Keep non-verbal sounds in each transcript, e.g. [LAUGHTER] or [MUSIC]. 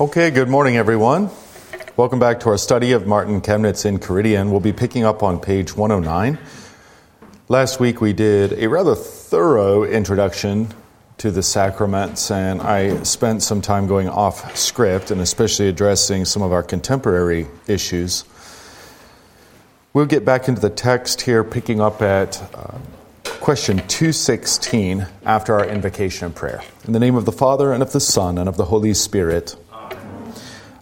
Okay, good morning, everyone. Welcome back to our study of Martin Chemnitz Enchiridion. We'll be picking up on page 109. Last week we did a rather thorough introduction to the sacraments, and I spent some time going off script and especially addressing some of our contemporary issues. We'll get back into the text here, picking up at uh, question 216 after our invocation and prayer. In the name of the Father, and of the Son, and of the Holy Spirit.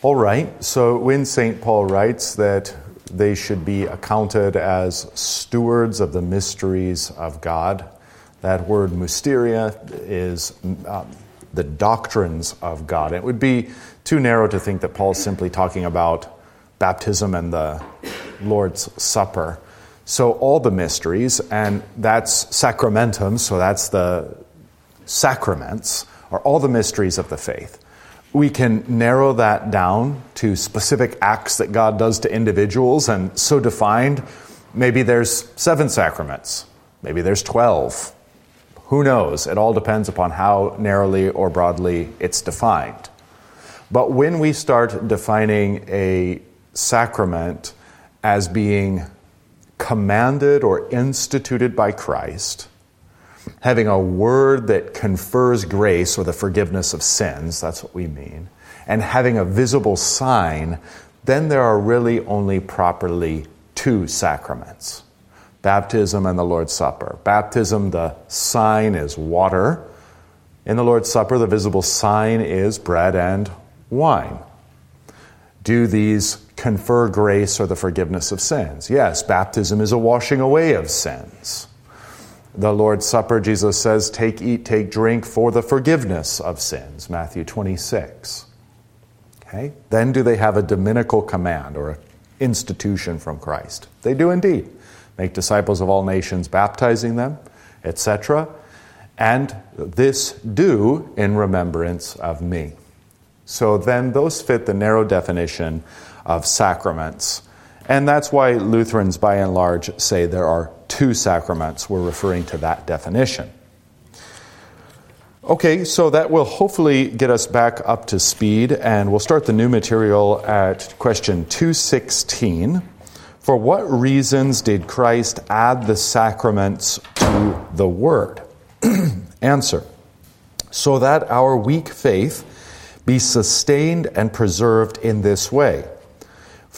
All right, so when St. Paul writes that they should be accounted as stewards of the mysteries of God, that word mysteria is um, the doctrines of God. It would be too narrow to think that Paul's simply talking about baptism and the Lord's Supper. So, all the mysteries, and that's sacramentum, so that's the sacraments, are all the mysteries of the faith we can narrow that down to specific acts that God does to individuals, and so defined, maybe there's seven sacraments, maybe there's 12. Who knows? It all depends upon how narrowly or broadly it's defined. But when we start defining a sacrament as being commanded or instituted by Christ, having a word that confers grace or the forgiveness of sins, that's what we mean, and having a visible sign, then there are really only properly two sacraments baptism and the Lord's Supper. Baptism, the sign is water. In the Lord's Supper, the visible sign is bread and wine. Do these confer grace or the forgiveness of sins? Yes, baptism is a washing away of sins the Lord's Supper, Jesus says, Take, eat, take, drink for the forgiveness of sins, Matthew 26. Okay? Then do they have a dominical command or an institution from Christ? They do indeed. Make disciples of all nations, baptizing them, etc. And this do in remembrance of me. So then those fit the narrow definition of sacraments. And that's why Lutherans, by and large, say there are two sacraments. We're referring to that definition. Okay, so that will hopefully get us back up to speed, and we'll start the new material at question 216. For what reasons did Christ add the sacraments to the Word? [CLEARS THROAT] Answer So that our weak faith be sustained and preserved in this way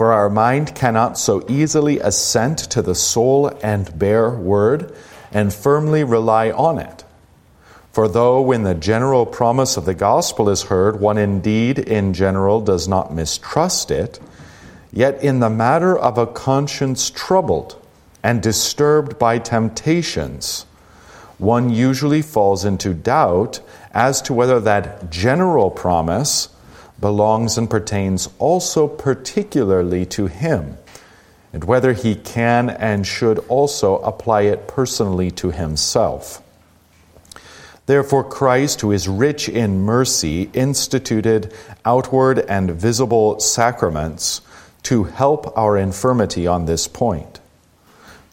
for our mind cannot so easily assent to the sole and bare word and firmly rely on it. For though when the general promise of the gospel is heard, one indeed in general does not mistrust it, yet in the matter of a conscience troubled and disturbed by temptations, one usually falls into doubt as to whether that general promise belongs and pertains also particularly to him, and whether he can and should also apply it personally to himself. Therefore, Christ, who is rich in mercy, instituted outward and visible sacraments to help our infirmity on this point.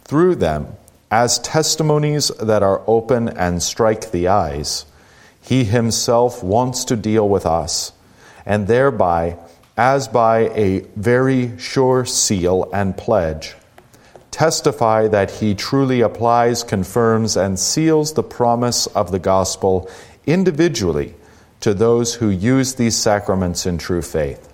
Through them, as testimonies that are open and strike the eyes, he himself wants to deal with us and thereby, as by a very sure seal and pledge, testify that he truly applies, confirms, and seals the promise of the gospel individually to those who use these sacraments in true faith.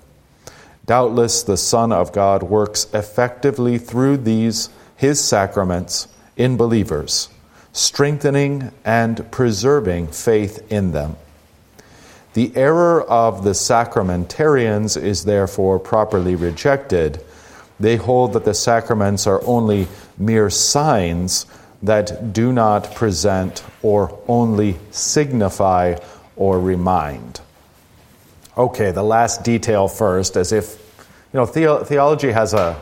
Doubtless, the Son of God works effectively through these, his sacraments, in believers, strengthening and preserving faith in them. The error of the sacramentarians is therefore properly rejected. They hold that the sacraments are only mere signs that do not present or only signify or remind. Okay, the last detail first, as if, you know, the- theology has a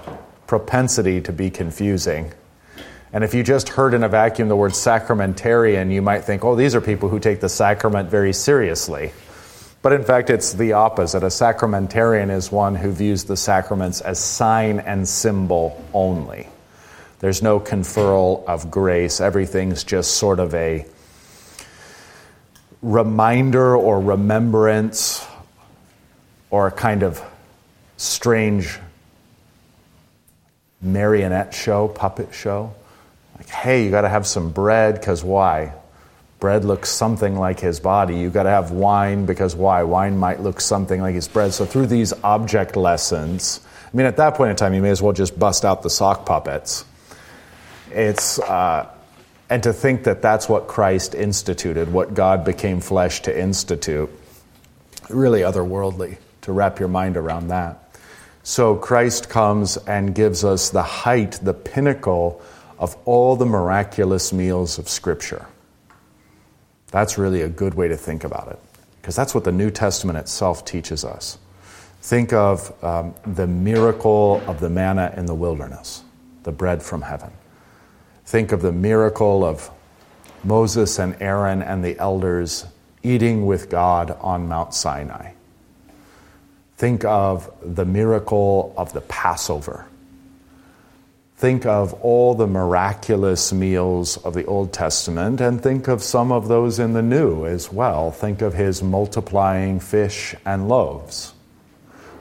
propensity to be confusing. And if you just heard in a vacuum the word sacramentarian, you might think, oh, these are people who take the sacrament very seriously. But in fact, it's the opposite. A sacramentarian is one who views the sacraments as sign and symbol only. There's no conferral of grace. Everything's just sort of a reminder or remembrance or a kind of strange marionette show, puppet show. Like, hey, you got to have some bread because why? Bread looks something like his body. You've got to have wine because why? Wine might look something like his bread. So through these object lessons, I mean, at that point in time, you may as well just bust out the sock puppets. It's uh, and to think that that's what Christ instituted, what God became flesh to institute, really otherworldly. To wrap your mind around that. So Christ comes and gives us the height, the pinnacle of all the miraculous meals of Scripture. That's really a good way to think about it, because that's what the New Testament itself teaches us. Think of um, the miracle of the manna in the wilderness, the bread from heaven. Think of the miracle of Moses and Aaron and the elders eating with God on Mount Sinai. Think of the miracle of the Passover. Think of all the miraculous meals of the Old Testament and think of some of those in the New as well. Think of his multiplying fish and loaves.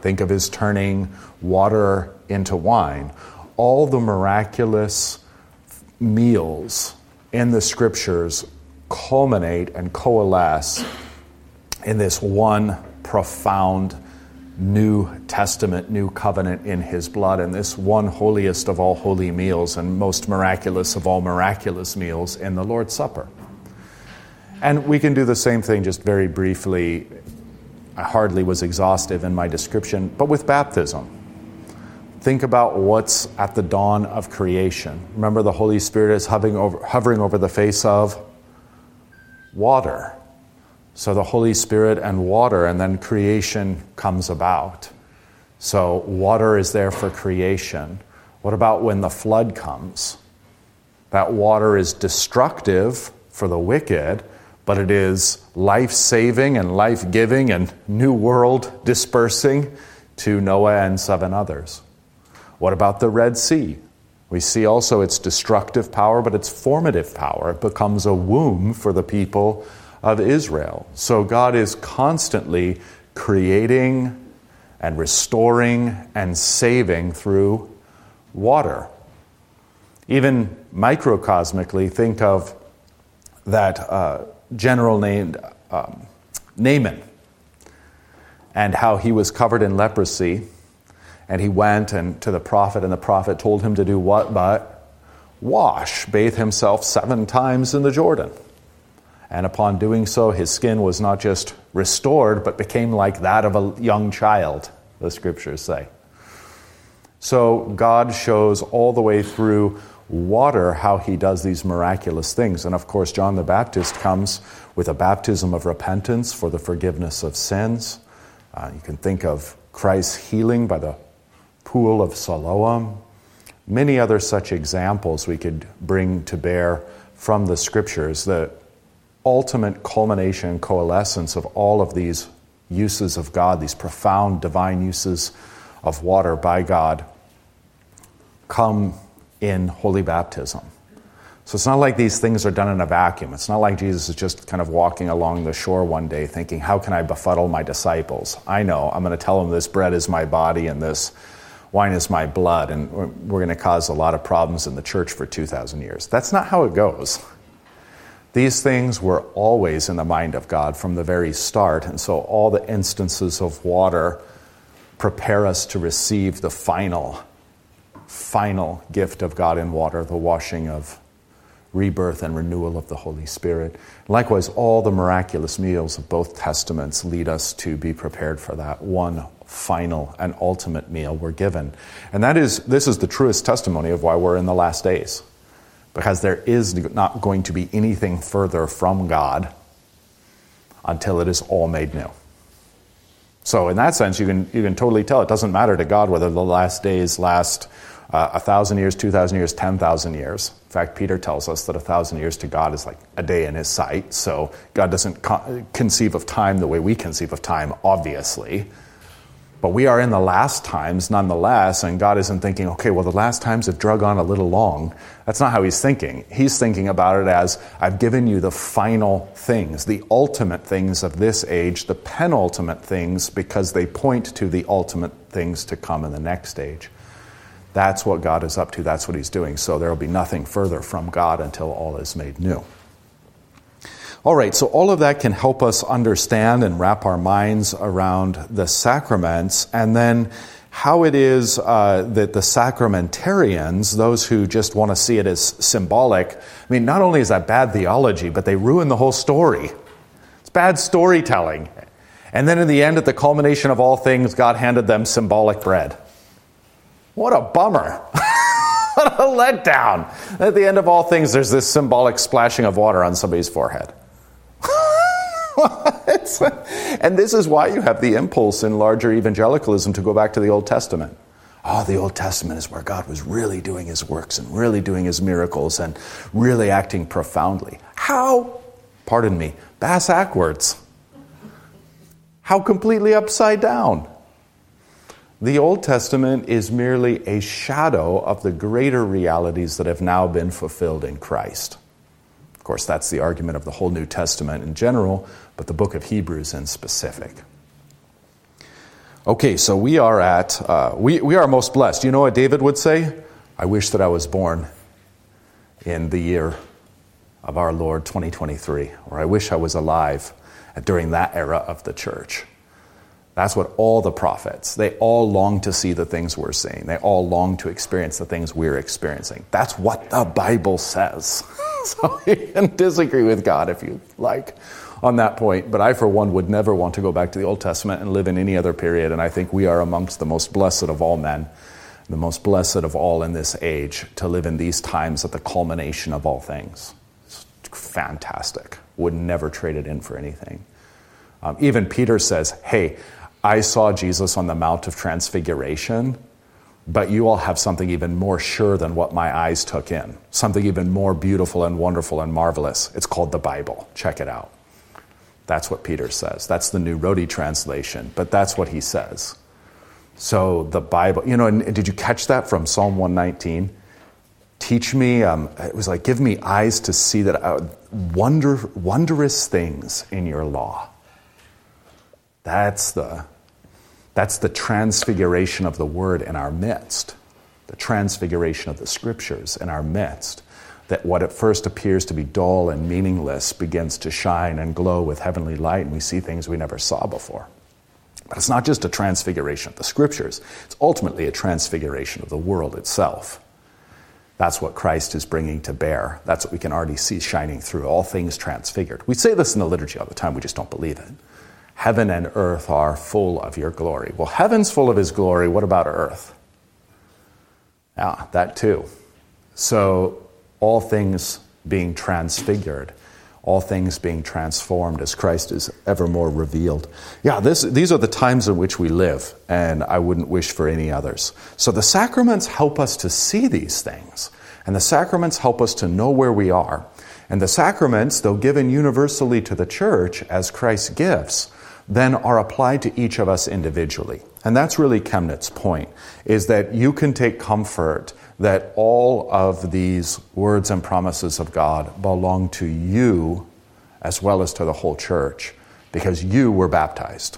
Think of his turning water into wine. All the miraculous meals in the scriptures culminate and coalesce in this one profound New Testament, New Covenant in His blood, and this one holiest of all holy meals and most miraculous of all miraculous meals in the Lord's Supper. And we can do the same thing just very briefly. I hardly was exhaustive in my description, but with baptism. Think about what's at the dawn of creation. Remember, the Holy Spirit is hovering over, hovering over the face of water. So the Holy Spirit and water, and then creation comes about. So water is there for creation. What about when the flood comes? That water is destructive for the wicked, but it is life saving and life giving and new world dispersing to Noah and seven others. What about the Red Sea? We see also its destructive power, but its formative power. It becomes a womb for the people of Israel. So God is constantly creating and restoring and saving through water. Even microcosmically, think of that uh, general named um, Naaman and how he was covered in leprosy and he went and to the prophet, and the prophet told him to do what but wash, bathe himself seven times in the Jordan. And upon doing so, his skin was not just restored, but became like that of a young child, the scriptures say. So God shows all the way through water how he does these miraculous things. And of course, John the Baptist comes with a baptism of repentance for the forgiveness of sins. Uh, you can think of Christ's healing by the pool of Siloam. Many other such examples we could bring to bear from the scriptures. The ultimate culmination coalescence of all of these uses of God, these profound divine uses of water by God, come in holy baptism. So it's not like these things are done in a vacuum. It's not like Jesus is just kind of walking along the shore one day thinking, How can I befuddle my disciples? I know, I'm going to tell them this bread is my body and this wine is my blood, and we're going to cause a lot of problems in the church for 2,000 years. That's not how it goes. These things were always in the mind of God from the very start, and so all the instances of water prepare us to receive the final, final gift of God in water, the washing of rebirth and renewal of the Holy Spirit. Likewise, all the miraculous meals of both Testaments lead us to be prepared for that one final and ultimate meal we're given. And that is, this is the truest testimony of why we're in the last days. Because there is not going to be anything further from God until it is all made new. So, in that sense, you can, you can totally tell. It doesn't matter to God whether the last days last uh, a thousand years, two thousand years, ten thousand years. In fact, Peter tells us that a thousand years to God is like a day in his sight. So, God doesn't co- conceive of time the way we conceive of time, obviously. But we are in the last times nonetheless, and God isn't thinking, okay, well, the last times have drug on a little long. That's not how He's thinking. He's thinking about it as I've given you the final things, the ultimate things of this age, the penultimate things, because they point to the ultimate things to come in the next age. That's what God is up to, that's what He's doing. So there will be nothing further from God until all is made new. All right, so all of that can help us understand and wrap our minds around the sacraments, and then how it is uh, that the sacramentarians, those who just want to see it as symbolic, I mean, not only is that bad theology, but they ruin the whole story. It's bad storytelling. And then in the end, at the culmination of all things, God handed them symbolic bread. What a bummer. [LAUGHS] what a letdown. At the end of all things, there's this symbolic splashing of water on somebody's forehead. [LAUGHS] and this is why you have the impulse in larger evangelicalism to go back to the Old Testament. Oh, the Old Testament is where God was really doing his works and really doing his miracles and really acting profoundly. How? Pardon me, bass backwards. How completely upside down. The Old Testament is merely a shadow of the greater realities that have now been fulfilled in Christ. Course, that's the argument of the whole New Testament in general, but the book of Hebrews in specific. Okay, so we are at, uh, we, we are most blessed. You know what David would say? I wish that I was born in the year of our Lord 2023, or I wish I was alive during that era of the church. That's what all the prophets, they all long to see the things we're seeing. They all long to experience the things we're experiencing. That's what the Bible says. [LAUGHS] [LAUGHS] so you can disagree with God if you like on that point, but I, for one, would never want to go back to the Old Testament and live in any other period. And I think we are amongst the most blessed of all men, the most blessed of all in this age, to live in these times at the culmination of all things. It's fantastic. Would never trade it in for anything. Um, even Peter says, Hey, I saw Jesus on the Mount of Transfiguration, but you all have something even more sure than what my eyes took in, something even more beautiful and wonderful and marvelous. It's called the Bible. Check it out. That's what Peter says. That's the New Rhodey translation, but that's what he says. So the Bible, you know, and did you catch that from Psalm 119? Teach me, um, it was like, give me eyes to see that uh, wonder, wondrous things in your law. That's the, that's the transfiguration of the word in our midst, the transfiguration of the scriptures in our midst. That what at first appears to be dull and meaningless begins to shine and glow with heavenly light, and we see things we never saw before. But it's not just a transfiguration of the scriptures, it's ultimately a transfiguration of the world itself. That's what Christ is bringing to bear. That's what we can already see shining through. All things transfigured. We say this in the liturgy all the time, we just don't believe it. Heaven and earth are full of your glory. Well, heaven's full of his glory. What about earth? Yeah, that too. So, all things being transfigured, all things being transformed as Christ is ever more revealed. Yeah, this, these are the times in which we live, and I wouldn't wish for any others. So, the sacraments help us to see these things, and the sacraments help us to know where we are. And the sacraments, though given universally to the church as Christ's gifts, then are applied to each of us individually. And that's really Chemnitz's point, is that you can take comfort that all of these words and promises of God belong to you as well as to the whole church, because you were baptized.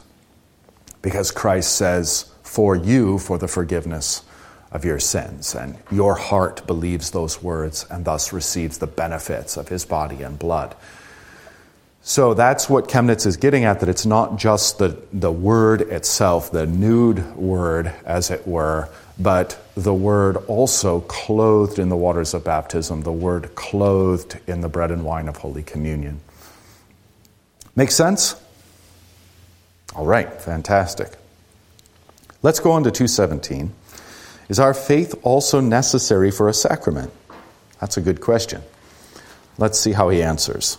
Because Christ says, for you, for the forgiveness of your sins. And your heart believes those words and thus receives the benefits of his body and blood. So that's what Chemnitz is getting at that it's not just the, the word itself, the nude word, as it were, but the word also clothed in the waters of baptism, the word clothed in the bread and wine of Holy Communion. Make sense? All right, fantastic. Let's go on to 217. Is our faith also necessary for a sacrament? That's a good question. Let's see how he answers.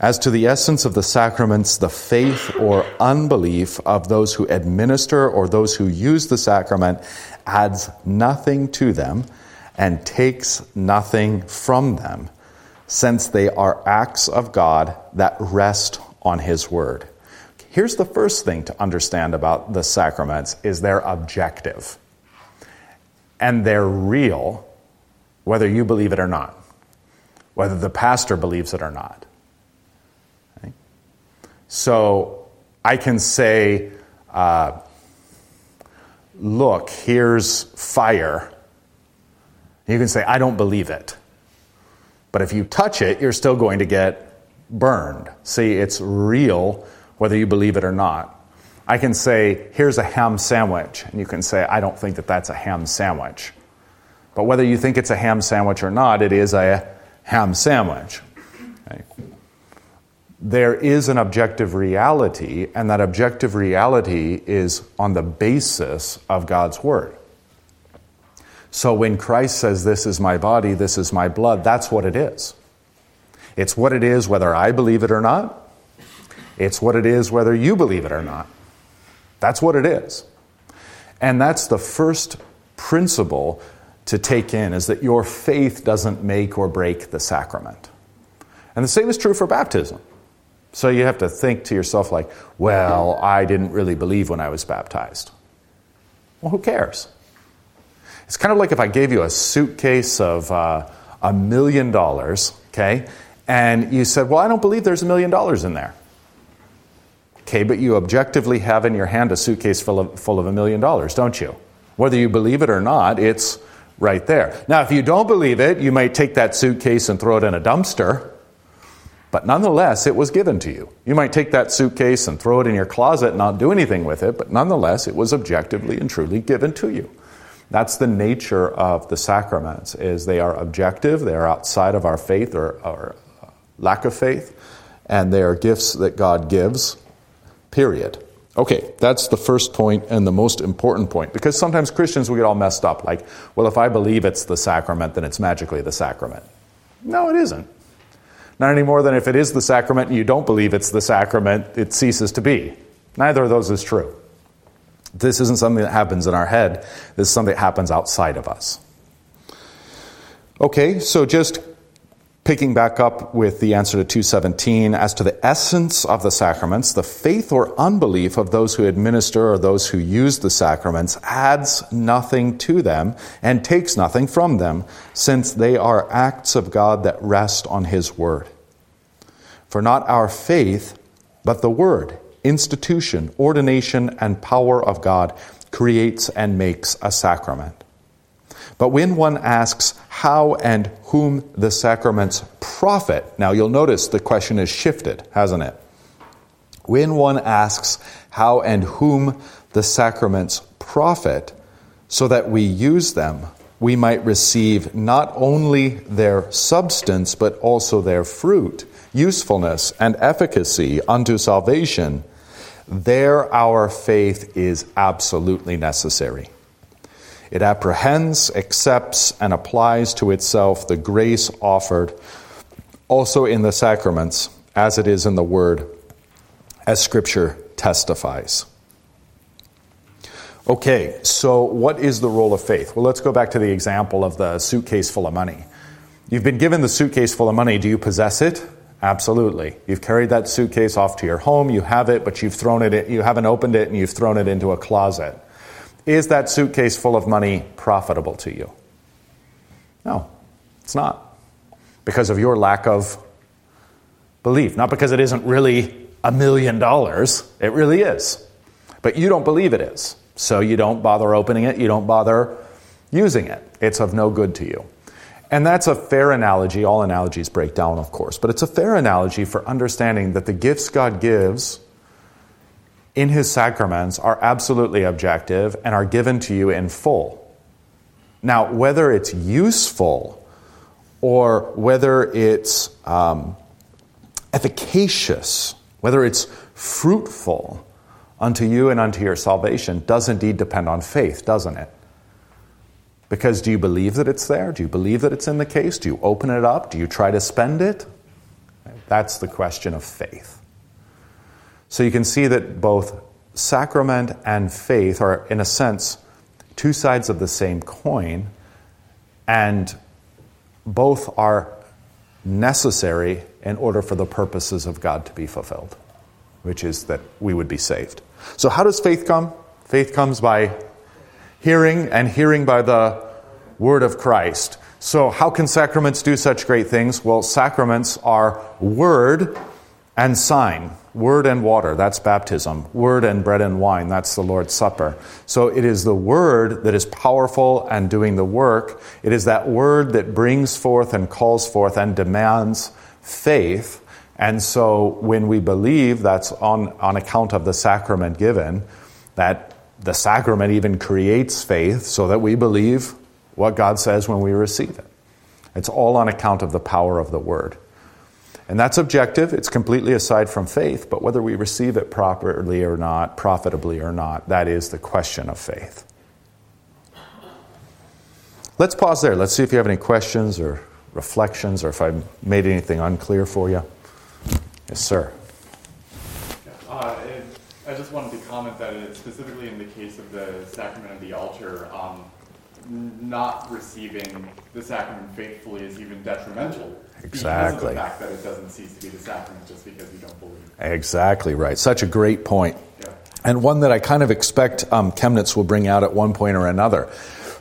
As to the essence of the sacraments, the faith or unbelief of those who administer or those who use the sacrament adds nothing to them and takes nothing from them, since they are acts of God that rest on His Word. Here's the first thing to understand about the sacraments is they're objective. And they're real, whether you believe it or not, whether the pastor believes it or not. So I can say, uh, look, here's fire. You can say, I don't believe it. But if you touch it, you're still going to get burned. See, it's real whether you believe it or not. I can say, here's a ham sandwich, and you can say, I don't think that that's a ham sandwich. But whether you think it's a ham sandwich or not, it is a ham sandwich. Okay. There is an objective reality, and that objective reality is on the basis of God's Word. So when Christ says, This is my body, this is my blood, that's what it is. It's what it is whether I believe it or not, it's what it is whether you believe it or not. That's what it is. And that's the first principle to take in is that your faith doesn't make or break the sacrament. And the same is true for baptism. So you have to think to yourself, like, well, I didn't really believe when I was baptized. Well, who cares? It's kind of like if I gave you a suitcase of uh, a million dollars, okay, and you said, well, I don't believe there's a million dollars in there. Okay, but you objectively have in your hand a suitcase full of, full of a million dollars, don't you? Whether you believe it or not, it's right there. Now, if you don't believe it, you might take that suitcase and throw it in a dumpster, but nonetheless, it was given to you. You might take that suitcase and throw it in your closet and not do anything with it, but nonetheless, it was objectively and truly given to you. That's the nature of the sacraments, is they are objective, they are outside of our faith or, or uh, lack of faith, and they are gifts that God gives Period. Okay, that's the first point and the most important point because sometimes Christians will get all messed up like, well, if I believe it's the sacrament, then it's magically the sacrament. No, it isn't. Not any more than if it is the sacrament and you don't believe it's the sacrament, it ceases to be. Neither of those is true. This isn't something that happens in our head, this is something that happens outside of us. Okay, so just Picking back up with the answer to 217, as to the essence of the sacraments, the faith or unbelief of those who administer or those who use the sacraments adds nothing to them and takes nothing from them, since they are acts of God that rest on His Word. For not our faith, but the Word, institution, ordination, and power of God creates and makes a sacrament. But when one asks how and whom the sacraments profit, now you'll notice the question is shifted, hasn't it? When one asks how and whom the sacraments profit, so that we use them, we might receive not only their substance, but also their fruit, usefulness, and efficacy unto salvation, there our faith is absolutely necessary. It apprehends, accepts, and applies to itself the grace offered also in the sacraments, as it is in the Word, as Scripture testifies. Okay, so what is the role of faith? Well, let's go back to the example of the suitcase full of money. You've been given the suitcase full of money. Do you possess it? Absolutely. You've carried that suitcase off to your home, you have it, but you've thrown it, you haven't opened it, and you've thrown it into a closet. Is that suitcase full of money profitable to you? No, it's not. Because of your lack of belief. Not because it isn't really a million dollars, it really is. But you don't believe it is. So you don't bother opening it, you don't bother using it. It's of no good to you. And that's a fair analogy. All analogies break down, of course, but it's a fair analogy for understanding that the gifts God gives in his sacraments are absolutely objective and are given to you in full. Now, whether it's useful or whether it's um, efficacious, whether it's fruitful unto you and unto your salvation, does indeed depend on faith, doesn't it? Because do you believe that it's there? Do you believe that it's in the case? Do you open it up? Do you try to spend it? That's the question of faith. So you can see that both sacrament and faith are, in a sense, two sides of the same coin, and both are necessary in order for the purposes of God to be fulfilled, which is that we would be saved. So, how does faith come? Faith comes by hearing, and hearing by the word of Christ. So, how can sacraments do such great things? Well, sacraments are word and sign. Word and water, that's baptism. Word and bread and wine, that's the Lord's Supper. So it is the word that is powerful and doing the work. It is that word that brings forth and calls forth and demands faith. And so when we believe, that's on, on account of the sacrament given, that the sacrament even creates faith so that we believe what God says when we receive it. It's all on account of the power of the word. And that's objective, it's completely aside from faith, but whether we receive it properly or not, profitably or not, that is the question of faith. Let's pause there. Let's see if you have any questions or reflections or if I made anything unclear for you. Yes, sir. Uh, I just wanted to comment that it, specifically in the case of the sacrament of the altar, um, not receiving the sacrament faithfully is even detrimental Exactly. Because of the fact that it doesn't cease to be the sacrament just because you don't believe. Exactly right. Such a great point. Yeah. And one that I kind of expect um, Chemnitz will bring out at one point or another.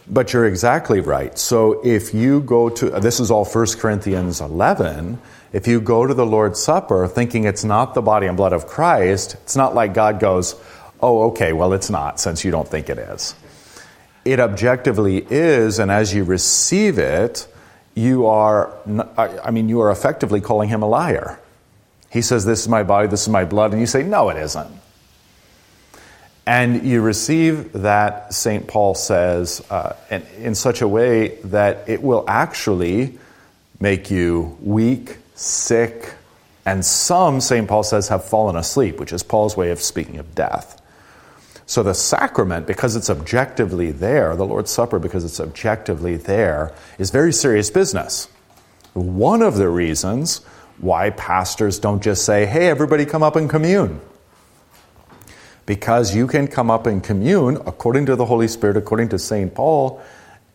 But you're exactly right. So if you go to, this is all 1 Corinthians 11, if you go to the Lord's Supper thinking it's not the body and blood of Christ, it's not like God goes, oh, okay, well, it's not since you don't think it is. It objectively is, and as you receive it, you are, I mean, you are effectively calling him a liar. He says, This is my body, this is my blood, and you say, No, it isn't. And you receive that, St. Paul says, uh, in, in such a way that it will actually make you weak, sick, and some, St. Paul says, have fallen asleep, which is Paul's way of speaking of death. So the sacrament, because it's objectively there, the Lord's Supper, because it's objectively there, is very serious business. One of the reasons why pastors don't just say, hey, everybody come up and commune. Because you can come up and commune according to the Holy Spirit, according to St. Paul,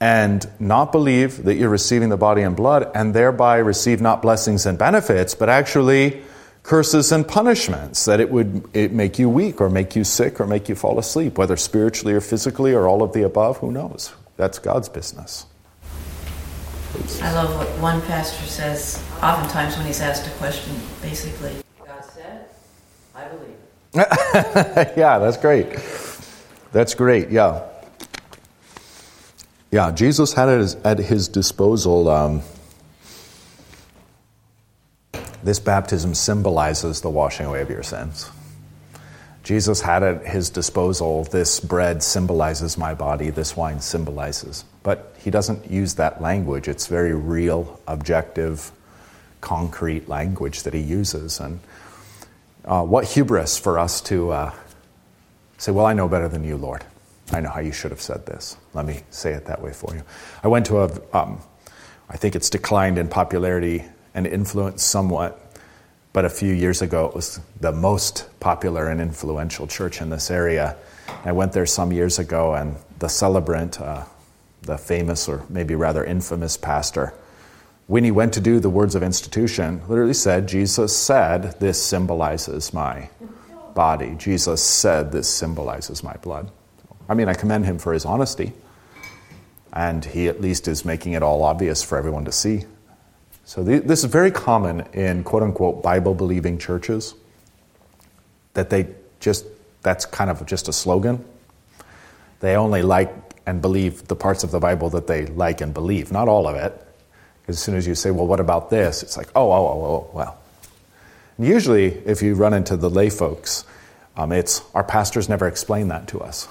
and not believe that you're receiving the body and blood, and thereby receive not blessings and benefits, but actually curses and punishments, that it would it make you weak or make you sick or make you fall asleep, whether spiritually or physically or all of the above, who knows? That's God's business. I love what one pastor says oftentimes when he's asked a question, basically, God said, I believe. [LAUGHS] yeah, that's great. That's great, yeah. Yeah, Jesus had at his, at his disposal um, this baptism symbolizes the washing away of your sins. Jesus had at his disposal this bread symbolizes my body, this wine symbolizes. But he doesn't use that language. It's very real, objective, concrete language that he uses. And uh, what hubris for us to uh, say, Well, I know better than you, Lord. I know how you should have said this. Let me say it that way for you. I went to a, um, I think it's declined in popularity and influence somewhat. But a few years ago, it was the most popular and influential church in this area. I went there some years ago, and the celebrant, uh, the famous or maybe rather infamous pastor, when he went to do the words of institution, literally said, Jesus said, This symbolizes my body. Jesus said, This symbolizes my blood. I mean, I commend him for his honesty, and he at least is making it all obvious for everyone to see. So this is very common in quote unquote Bible believing churches that they just, that's kind of just a slogan. They only like and believe the parts of the Bible that they like and believe, not all of it. As soon as you say, well, what about this? It's like, oh, oh, oh, oh well. And usually, if you run into the lay folks, um, it's our pastors never explain that to us.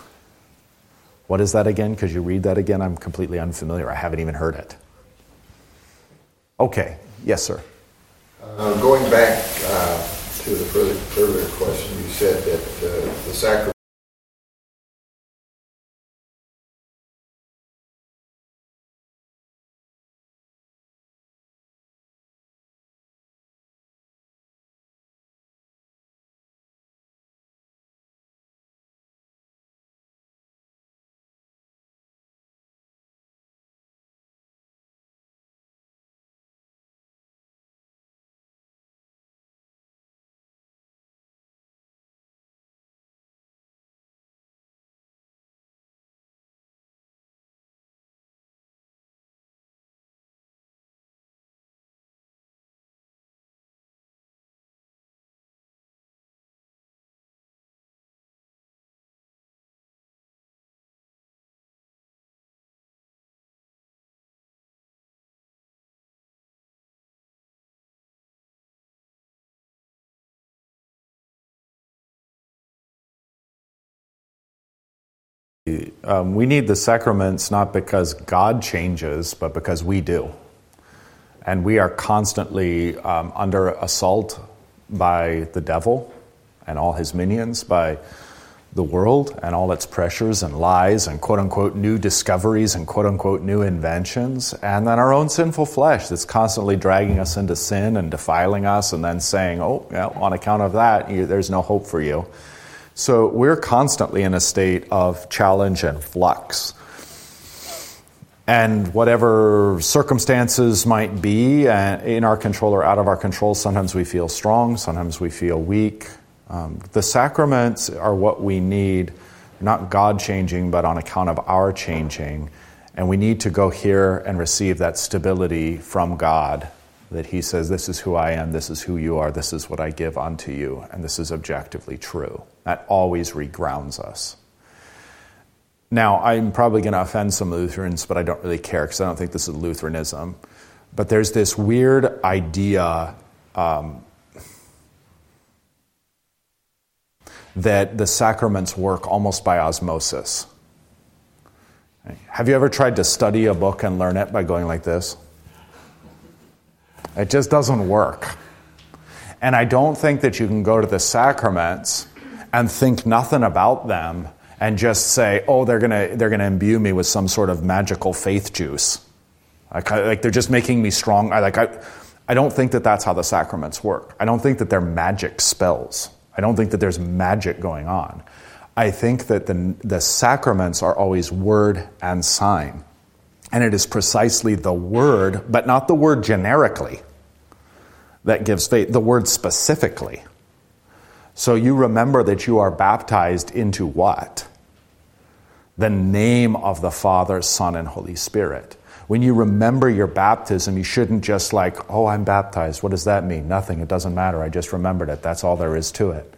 What is that again? Because you read that again, I'm completely unfamiliar. I haven't even heard it. Okay. Yes, sir. Uh, going back uh, to the earlier question, you said that uh, the sacrifice Um, we need the sacraments not because God changes, but because we do. And we are constantly um, under assault by the devil and all his minions, by the world and all its pressures and lies and quote unquote new discoveries and quote unquote new inventions, and then our own sinful flesh that's constantly dragging us into sin and defiling us and then saying, oh, yeah, on account of that, you, there's no hope for you. So we're constantly in a state of challenge and flux. And whatever circumstances might be uh, in our control or out of our control, sometimes we feel strong, sometimes we feel weak. Um, the sacraments are what we need, not God changing, but on account of our changing. And we need to go here and receive that stability from God that He says, This is who I am, this is who you are, this is what I give unto you, and this is objectively true. That always regrounds us. Now, I'm probably going to offend some Lutherans, but I don't really care because I don't think this is Lutheranism. But there's this weird idea um, that the sacraments work almost by osmosis. Have you ever tried to study a book and learn it by going like this? It just doesn't work. And I don't think that you can go to the sacraments and think nothing about them and just say, oh, they're going to they're gonna imbue me with some sort of magical faith juice. Like, like they're just making me strong. I, like, I, I don't think that that's how the sacraments work. I don't think that they're magic spells. I don't think that there's magic going on. I think that the, the sacraments are always word and sign. And it is precisely the word, but not the word generically, that gives faith, the word specifically. So you remember that you are baptized into what? The name of the Father, Son, and Holy Spirit. When you remember your baptism, you shouldn't just like, oh, I'm baptized. What does that mean? Nothing. It doesn't matter. I just remembered it. That's all there is to it.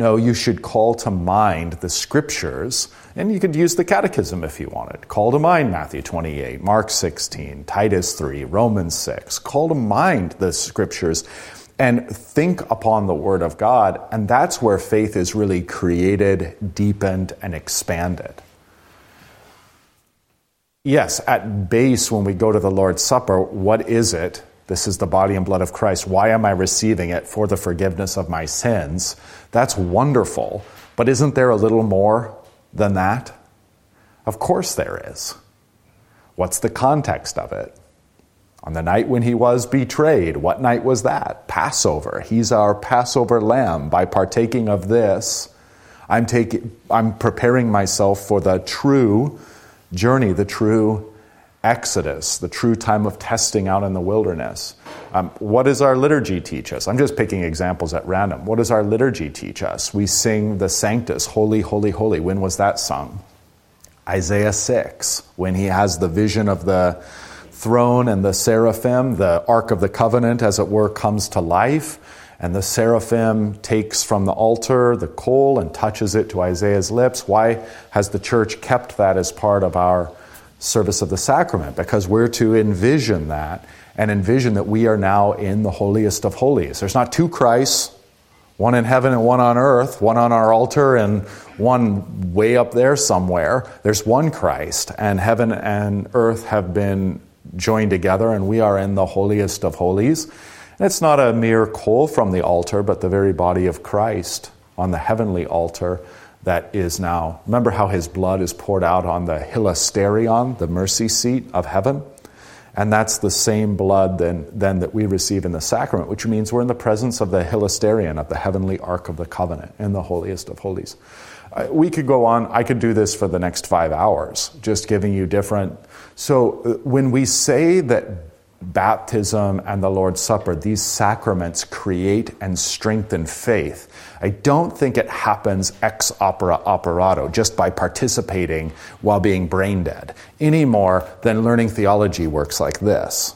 No, you should call to mind the scriptures, and you could use the catechism if you wanted. Call to mind Matthew 28, Mark 16, Titus 3, Romans 6. Call to mind the scriptures and think upon the Word of God, and that's where faith is really created, deepened, and expanded. Yes, at base, when we go to the Lord's Supper, what is it? This is the body and blood of Christ. Why am I receiving it? For the forgiveness of my sins. That's wonderful. But isn't there a little more than that? Of course there is. What's the context of it? On the night when he was betrayed, what night was that? Passover. He's our Passover lamb. By partaking of this, I'm, taking, I'm preparing myself for the true journey, the true Exodus, the true time of testing out in the wilderness. Um, what does our liturgy teach us? I'm just picking examples at random. What does our liturgy teach us? We sing the Sanctus, Holy, Holy, Holy. When was that sung? Isaiah 6, when he has the vision of the throne and the seraphim, the Ark of the Covenant, as it were, comes to life. And the seraphim takes from the altar the coal and touches it to Isaiah's lips. Why has the church kept that as part of our service of the sacrament because we're to envision that and envision that we are now in the holiest of holies. There's not two Christs, one in heaven and one on earth, one on our altar and one way up there somewhere. There's one Christ, and heaven and earth have been joined together, and we are in the holiest of holies. And it's not a mere coal from the altar, but the very body of Christ on the heavenly altar that is now. Remember how his blood is poured out on the hilasterion, the mercy seat of heaven? And that's the same blood then, then that we receive in the sacrament, which means we're in the presence of the hilasterion, of the heavenly ark of the covenant, in the holiest of holies. Uh, we could go on, I could do this for the next five hours, just giving you different. So uh, when we say that baptism and the Lord's Supper, these sacraments create and strengthen faith. I don't think it happens ex opere operato, just by participating while being brain dead, any more than learning theology works like this.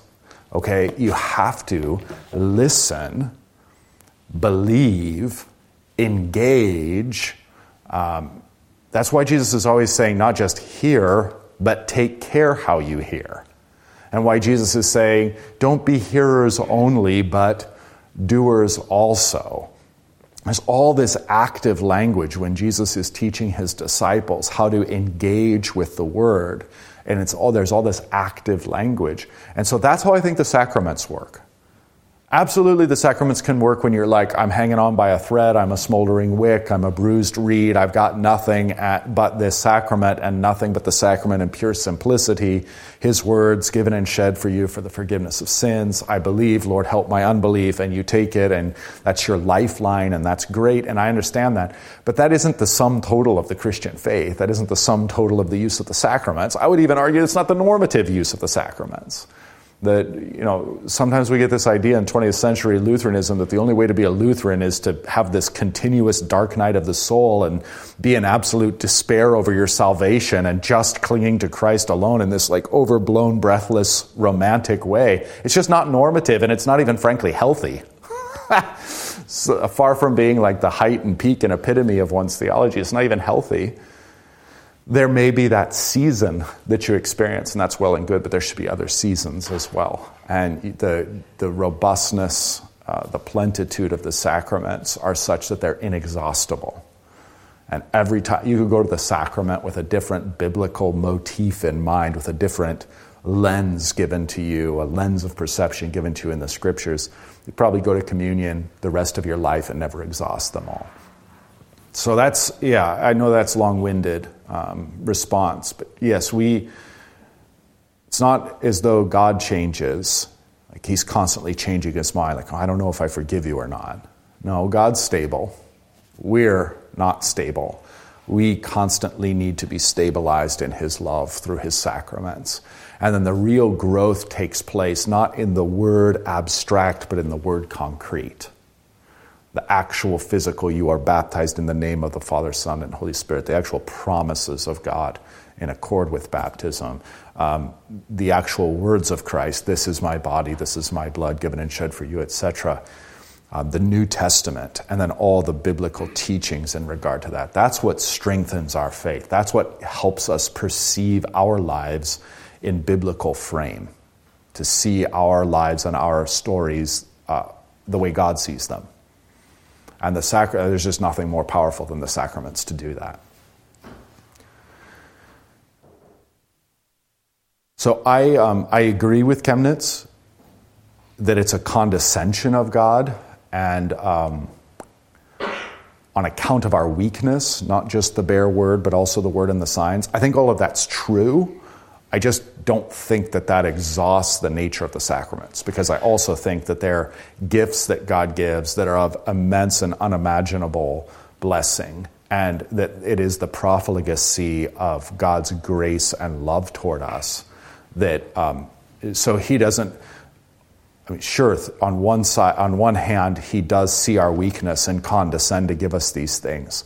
Okay, you have to listen, believe, engage. Um, that's why Jesus is always saying not just hear, but take care how you hear and why Jesus is saying, don't be hearers only, but doers also. There's all this active language when Jesus is teaching his disciples how to engage with the word. And it's all, there's all this active language. And so that's how I think the sacraments work. Absolutely, the sacraments can work when you're like, I'm hanging on by a thread, I'm a smoldering wick, I'm a bruised reed, I've got nothing at, but this sacrament and nothing but the sacrament in pure simplicity. His words given and shed for you for the forgiveness of sins. I believe, Lord, help my unbelief, and you take it, and that's your lifeline, and that's great, and I understand that. But that isn't the sum total of the Christian faith. That isn't the sum total of the use of the sacraments. I would even argue it's not the normative use of the sacraments that you know sometimes we get this idea in 20th century lutheranism that the only way to be a lutheran is to have this continuous dark night of the soul and be in absolute despair over your salvation and just clinging to christ alone in this like overblown breathless romantic way. It's just not normative and it's not even frankly healthy. [LAUGHS] So far from being like the height and peak and epitome of one's theology it's not even healthy there may be that season that you experience, and that's well and good, but there should be other seasons as well. And the, the robustness, uh, the plentitude of the sacraments are such that they're inexhaustible. And every time you could go to the sacrament with a different biblical motif in mind, with a different lens given to you, a lens of perception given to you in the scriptures, you probably go to communion the rest of your life and never exhaust them all. So that's, yeah, I know that's long winded um, response, but yes, we, it's not as though God changes, like he's constantly changing his mind, like, oh, I don't know if I forgive you or not. No, God's stable. We're not stable. We constantly need to be stabilized in his love through his sacraments. And then the real growth takes place not in the word abstract, but in the word concrete the actual physical, you are baptized in the name of the Father, Son, and Holy Spirit, the actual promises of God in accord with baptism, um, the actual words of Christ, this is my body, this is my blood given and shed for you, etc. Um, the New Testament, and then all the biblical teachings in regard to that. That's what strengthens our faith. That's what helps us perceive our lives in biblical frame, to see our lives and our stories uh, the way God sees them. And the sacra- there's just nothing more powerful than the sacraments to do that. So I, um, I agree with Chemnitz that it's a condescension of God and um, on account of our weakness, not just the bare word, but also the word and the signs. I think all of that's true. I just don't think that that exhausts the nature of the sacraments because I also think that they're gifts that God gives that are of immense and unimaginable blessing, and that it is the profligacy of God's grace and love toward us that. Um, so He doesn't. I mean, sure, on one side, on one hand, He does see our weakness and condescend to give us these things.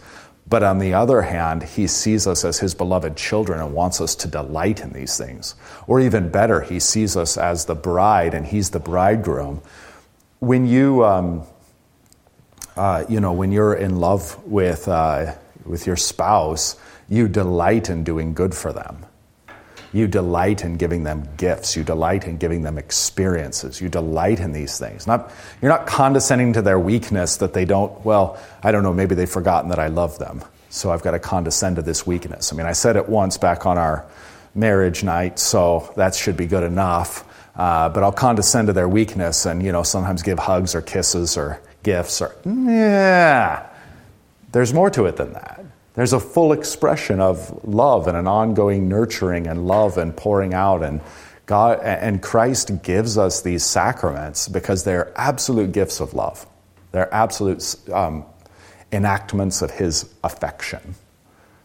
But on the other hand, he sees us as his beloved children and wants us to delight in these things. Or even better, he sees us as the bride and he's the bridegroom. When you, um, uh, you know, when you're in love with, uh, with your spouse, you delight in doing good for them. You delight in giving them gifts. You delight in giving them experiences. You delight in these things. Not, you're not condescending to their weakness that they don't, well, I don't know, maybe they've forgotten that I love them. So I've got to condescend to this weakness. I mean, I said it once back on our marriage night, so that should be good enough. Uh, but I'll condescend to their weakness and, you know, sometimes give hugs or kisses or gifts or, yeah. There's more to it than that. There's a full expression of love and an ongoing nurturing and love and pouring out and God and Christ gives us these sacraments because they're absolute gifts of love. They're absolute um, enactments of His affection.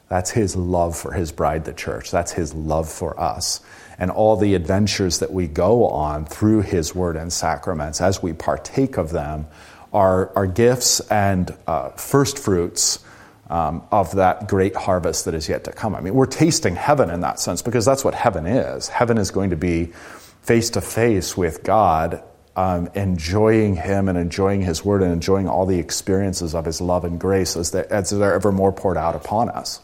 That's His love for His bride, the church. That's His love for us. And all the adventures that we go on through His word and sacraments, as we partake of them, are, are gifts and uh, first fruits um, of that great harvest that is yet to come. I mean, we're tasting heaven in that sense because that's what heaven is. Heaven is going to be face to face with God, um, enjoying Him and enjoying His Word and enjoying all the experiences of His love and grace as, they, as they're ever more poured out upon us.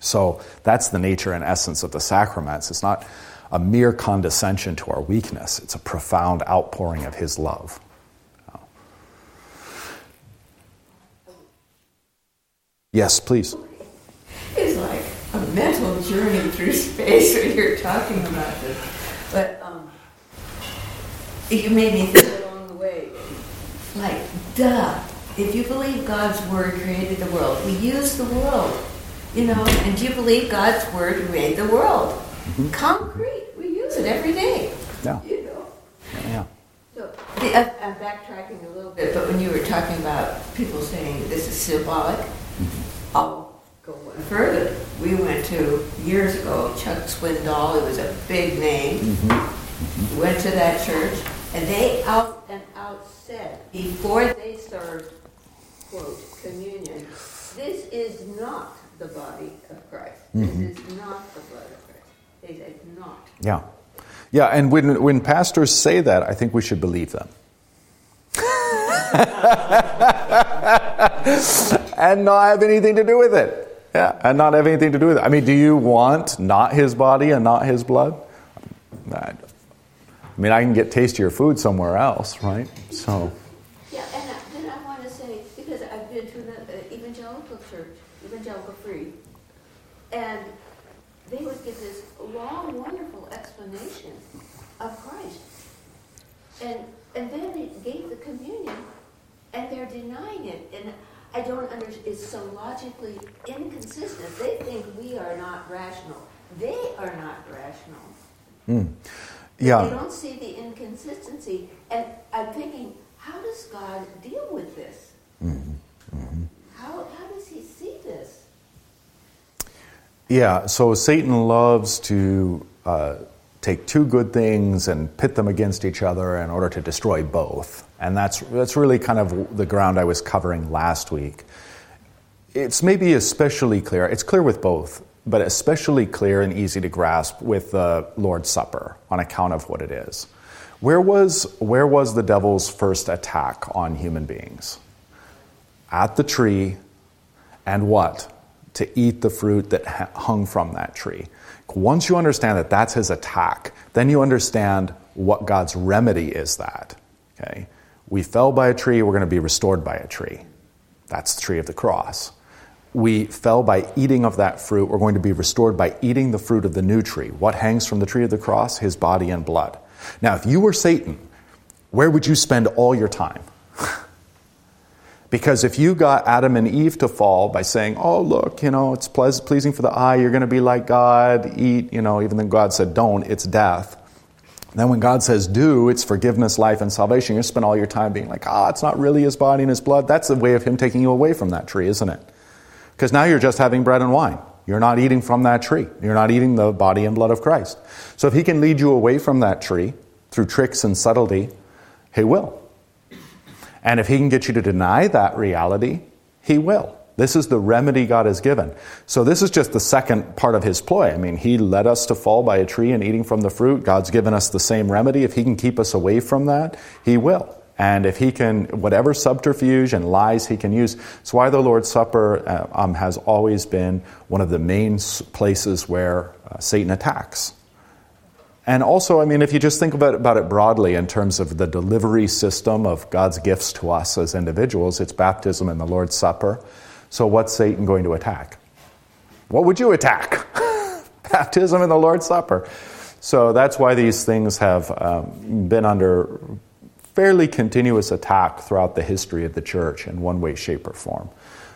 So that's the nature and essence of the sacraments. It's not a mere condescension to our weakness, it's a profound outpouring of His love. Yes, please. It's like a mental journey through [LAUGHS] space when you're talking about this. But um, you made me think along the way. Like, duh. If you believe God's word created the world, we use the world. You know, and do you believe God's word made the world? Mm-hmm. Concrete. We use it every day. Yeah. You know. Yeah. So, the, I'm backtracking a little bit, but when you were talking about people saying this is symbolic. I'll go one further. We went to years ago, Chuck Swindoll, who was a big name, mm-hmm. Mm-hmm. went to that church, and they out and out said before they served, quote, communion, this is not the body of Christ. Mm-hmm. This is not the blood of Christ. They said not. Yeah. Yeah, and when, when pastors say that, I think we should believe them. [LAUGHS] [LAUGHS] and not have anything to do with it. Yeah, and not have anything to do with it. I mean, do you want not his body and not his blood? I mean, I can get tastier food somewhere else, right? So. Yeah, and then I want to say, because I've been to the uh, evangelical church, evangelical free, and they would give this long, wonderful explanation of Christ. And, and then they gave the communion, and they're denying it. And I don't understand, it's so logically inconsistent. They think we are not rational. They are not rational. Mm. Yeah. They don't see the inconsistency. And I'm thinking, how does God deal with this? Mm-hmm. Mm-hmm. How, how does he see this? Yeah, so Satan loves to uh, take two good things and pit them against each other in order to destroy both. And that's, that's really kind of the ground I was covering last week. It's maybe especially clear, it's clear with both, but especially clear and easy to grasp with the Lord's Supper on account of what it is. Where was, where was the devil's first attack on human beings? At the tree, and what? To eat the fruit that hung from that tree. Once you understand that that's his attack, then you understand what God's remedy is that. Okay? We fell by a tree, we're going to be restored by a tree. That's the tree of the cross. We fell by eating of that fruit, we're going to be restored by eating the fruit of the new tree. What hangs from the tree of the cross? His body and blood. Now, if you were Satan, where would you spend all your time? Because if you got Adam and Eve to fall by saying, oh, look, you know, it's pleasing for the eye, you're going to be like God, eat, you know, even though God said don't, it's death. then when God says do, it's forgiveness, life, and salvation. You spend all your time being like, ah, oh, it's not really his body and his blood. That's the way of him taking you away from that tree, isn't it? Because now you're just having bread and wine. You're not eating from that tree. You're not eating the body and blood of Christ. So if he can lead you away from that tree through tricks and subtlety, he will. And if he can get you to deny that reality, he will. This is the remedy God has given. So this is just the second part of his ploy. I mean, he led us to fall by a tree and eating from the fruit. God's given us the same remedy. If he can keep us away from that, he will. And if he can, whatever subterfuge and lies he can use, it's why the Lord's Supper uh, um, has always been one of the main places where uh, Satan attacks. And also, I mean, if you just think about, about it broadly in terms of the delivery system of God's gifts to us as individuals, it's baptism and the Lord's Supper. So, what's Satan going to attack? What would you attack? [LAUGHS] baptism and the Lord's Supper. So, that's why these things have um, been under fairly continuous attack throughout the history of the church in one way, shape, or form.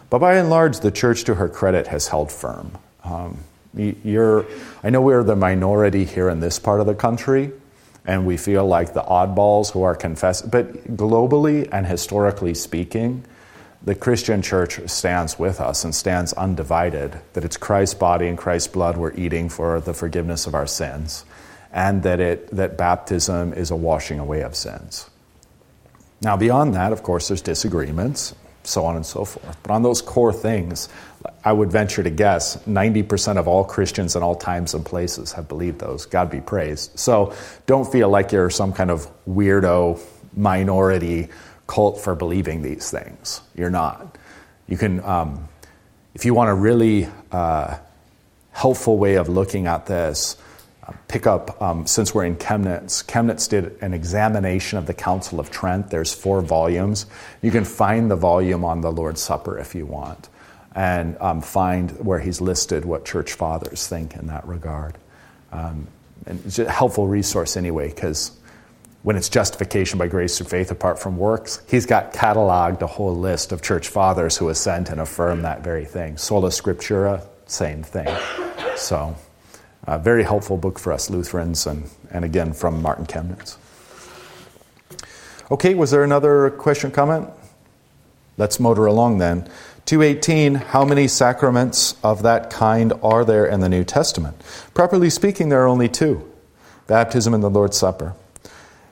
But by and large, the church, to her credit, has held firm. Um, you're, I know we're the minority here in this part of the country, and we feel like the oddballs who are confessing. But globally and historically speaking, the Christian church stands with us and stands undivided that it's Christ's body and Christ's blood we're eating for the forgiveness of our sins, and that, it, that baptism is a washing away of sins. Now, beyond that, of course, there's disagreements, so on and so forth. But on those core things, I would venture to guess 90% of all Christians in all times and places have believed those. God be praised. So don't feel like you're some kind of weirdo minority cult for believing these things. You're not. You can, um, if you want a really uh, helpful way of looking at this, pick up, um, since we're in Chemnitz, Chemnitz did an examination of the Council of Trent. There's four volumes. You can find the volume on the Lord's Supper if you want. and um, find where he's listed what church fathers think in that regard. Um, and it's a helpful resource anyway, because when it's justification by grace through faith apart from works, he's got cataloged a whole list of church fathers who assent and affirm that very thing. Sola Scriptura, same thing. So, a very helpful book for us Lutherans, and, and again from Martin Chemnitz. Okay, was there another question, comment? Let's motor along then. 218 How many sacraments of that kind are there in the New Testament? Properly speaking, there are only two baptism and the Lord's Supper.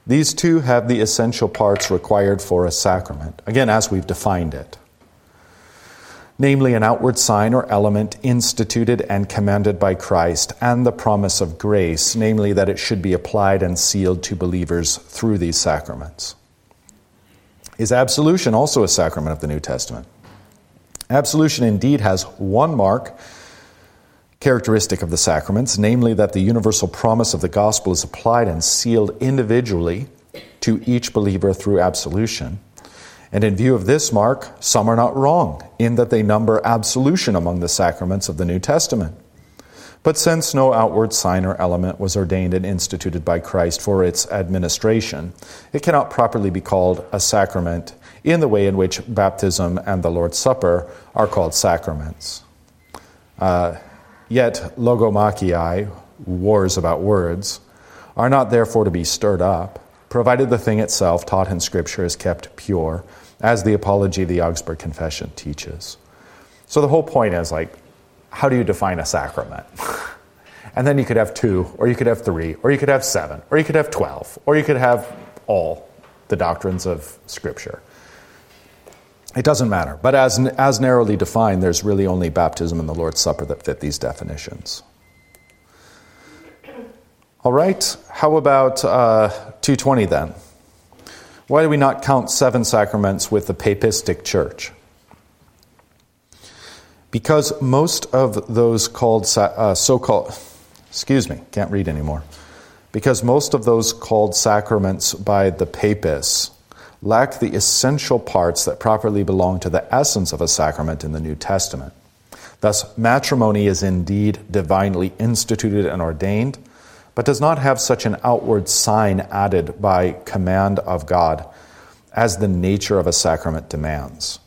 These two have the essential parts required for a sacrament, again, as we've defined it. Namely, an outward sign or element instituted and commanded by Christ, and the promise of grace, namely, that it should be applied and sealed to believers through these sacraments. Is absolution also a sacrament of the New Testament? Absolution indeed has one mark characteristic of the sacraments, namely that the universal promise of the gospel is applied and sealed individually to each believer through absolution. And in view of this mark, some are not wrong in that they number absolution among the sacraments of the New Testament. But since no outward sign or element was ordained and instituted by Christ for its administration, it cannot properly be called a sacrament in the way in which baptism and the Lord's Supper are called sacraments. Uh, yet, logomachii, wars about words, are not therefore to be stirred up, provided the thing itself taught in Scripture is kept pure, as the Apology of the Augsburg Confession teaches. So the whole point is like, how do you define a sacrament? [LAUGHS] and then you could have two, or you could have three, or you could have seven, or you could have twelve, or you could have all the doctrines of Scripture. It doesn't matter. But as, as narrowly defined, there's really only baptism and the Lord's Supper that fit these definitions. All right, how about uh, 220 then? Why do we not count seven sacraments with the papistic church? Because most of those called uh, so called, excuse me, can't read anymore. Because most of those called sacraments by the papists lack the essential parts that properly belong to the essence of a sacrament in the New Testament. Thus, matrimony is indeed divinely instituted and ordained, but does not have such an outward sign added by command of God as the nature of a sacrament demands.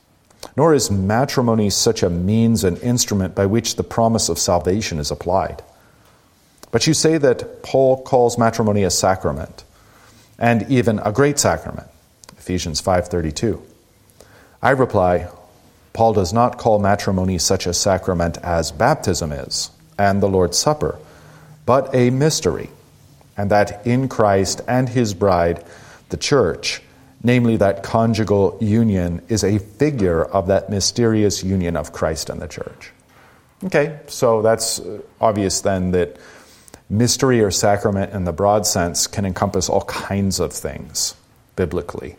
Nor is matrimony such a means and instrument by which the promise of salvation is applied. But you say that Paul calls matrimony a sacrament, and even a great sacrament. Ephesians 5:32. I reply, Paul does not call matrimony such a sacrament as baptism is and the Lord's Supper, but a mystery, and that in Christ and his bride, the church, namely that conjugal union, is a figure of that mysterious union of Christ and the church. Okay, so that's uh, obvious then that mystery or sacrament in the broad sense can encompass all kinds of things biblically.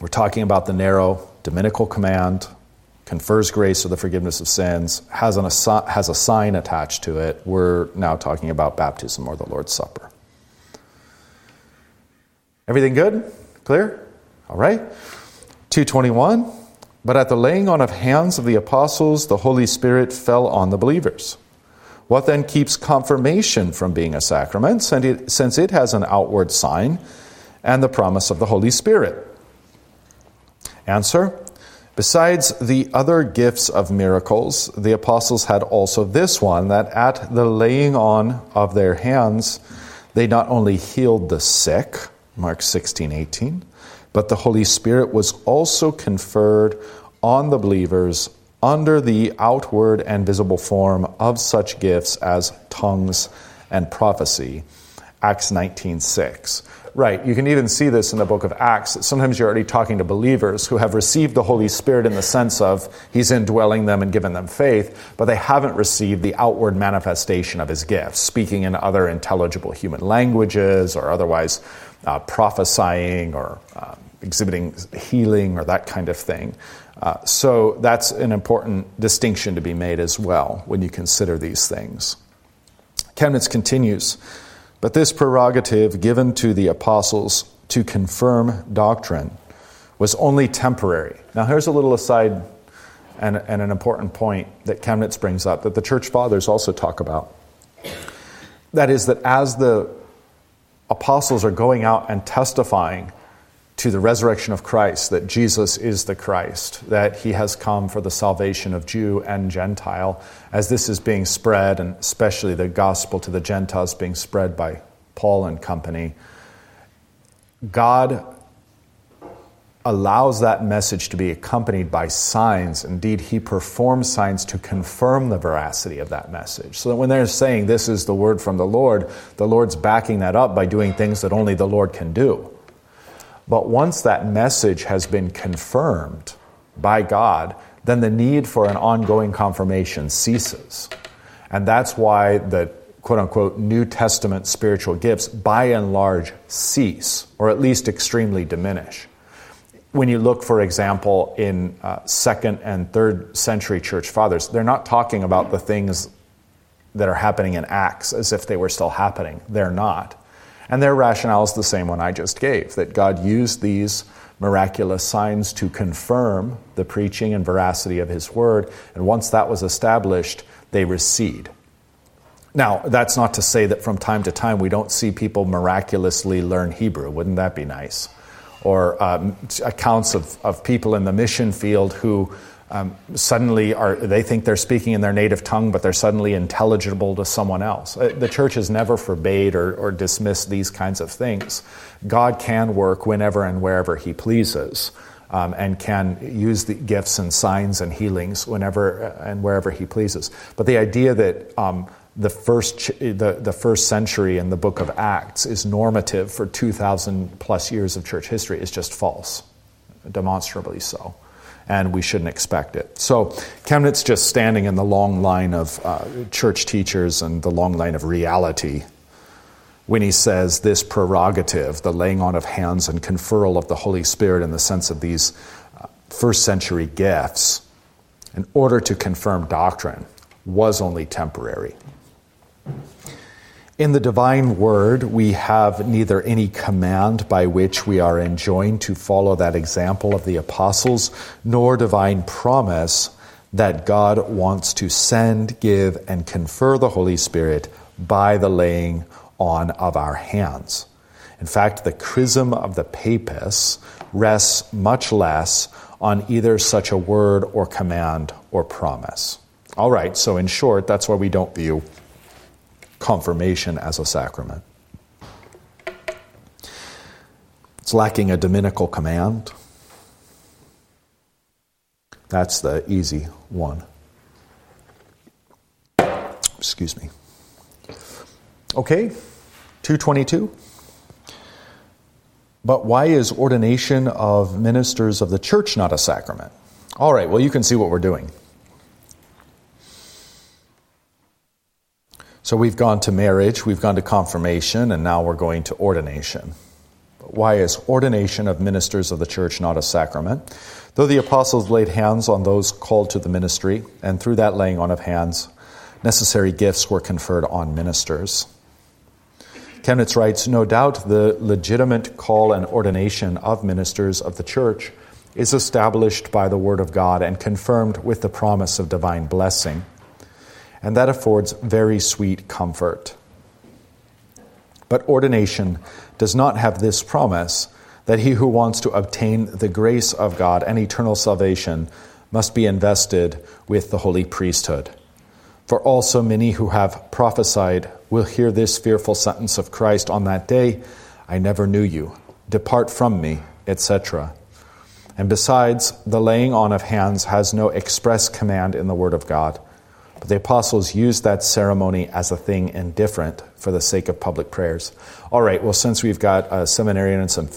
We're talking about the narrow dominical command, confers grace or the forgiveness of sins, has, an, has a sign attached to it. We're now talking about baptism or the Lord's Supper. Everything good? Clear? All right. 221. But at the laying on of hands of the apostles, the Holy Spirit fell on the believers. What then keeps confirmation from being a sacrament, since it has an outward sign and the promise of the Holy Spirit? Answer Besides the other gifts of miracles, the apostles had also this one that at the laying on of their hands, they not only healed the sick, Mark 16, 18, but the Holy Spirit was also conferred on the believers under the outward and visible form of such gifts as tongues and prophecy. Acts 19, 6. Right. You can even see this in the book of Acts. Sometimes you're already talking to believers who have received the Holy Spirit in the sense of He's indwelling them and given them faith, but they haven't received the outward manifestation of His gifts, speaking in other intelligible human languages or otherwise uh, prophesying or uh, exhibiting healing or that kind of thing. Uh, so that's an important distinction to be made as well when you consider these things. Chemnitz continues. But this prerogative given to the apostles to confirm doctrine was only temporary. Now, here's a little aside and, and an important point that Chemnitz brings up that the church fathers also talk about. That is, that as the apostles are going out and testifying to the resurrection of Christ, that Jesus is the Christ, that he has come for the salvation of Jew and Gentile, as this is being spread, and especially the gospel to the Gentiles being spread by Paul and company, God allows that message to be accompanied by signs. Indeed, he performs signs to confirm the veracity of that message. So that when they're saying this is the word from the Lord, the Lord's backing that up by doing things that only the Lord can do. But once that message has been confirmed by God, then the need for an ongoing confirmation ceases. And that's why the quote unquote New Testament spiritual gifts by and large cease, or at least extremely diminish when you look, for example, in uh, second and third century church fathers, they're not talking about the things that are happening in Acts as if they were still happening. They're not. And their rationale is the same one I just gave that God used these miraculous signs to confirm the preaching and veracity of His word. And once that was established, they recede. Now, that's not to say that from time to time we don't see people miraculously learn Hebrew. Wouldn't that be nice? or um, accounts of, of people in the mission field who um, suddenly are they think they're speaking in their native tongue but they're suddenly intelligible to someone else. Uh, the church has never forbade or, or dismissed these kinds of things. God can work whenever and wherever he pleases um, and can use the gifts and signs and healings whenever uh, and wherever he pleases. But the idea that um, the first, the, the first century in the book of Acts is normative for 2,000 plus years of church history is just false, demonstrably so. And we shouldn't expect it. So, Chemnitz just standing in the long line of uh, church teachers and the long line of reality when he says this prerogative, the laying on of hands and conferral of the Holy Spirit in the sense of these uh, first century gifts, in order to confirm doctrine, was only temporary. In the divine word, we have neither any command by which we are enjoined to follow that example of the apostles, nor divine promise that God wants to send, give, and confer the Holy Spirit by the laying on of our hands. In fact, the chrism of the papists rests much less on either such a word or command or promise. All right, so in short, that's why we don't view confirmation as a sacrament. It's lacking a dominical command. That's the easy one. Excuse me. Okay, 222. But why is ordination of ministers of the church not a sacrament? All right, well, you can see what we're doing. So we've gone to marriage, we've gone to confirmation, and now we're going to ordination. But why is ordination of ministers of the church not a sacrament? Though the apostles laid hands on those called to the ministry, and through that laying on of hands, necessary gifts were conferred on ministers. Chemnitz writes No doubt the legitimate call and ordination of ministers of the church is established by the Word of God and confirmed with the promise of divine blessing and that affords very sweet comfort. But ordination does not have this promise that he who wants to obtain the grace of God and eternal salvation must be invested with the holy priesthood. For also many who have prophesied will hear this fearful sentence of Christ on that day I never knew you, depart from me, etc. And besides, the laying on of hands has no express command in the Word of God the apostles used that ceremony as a thing indifferent for the sake of public prayers. All right, well, since we've got a seminarian and some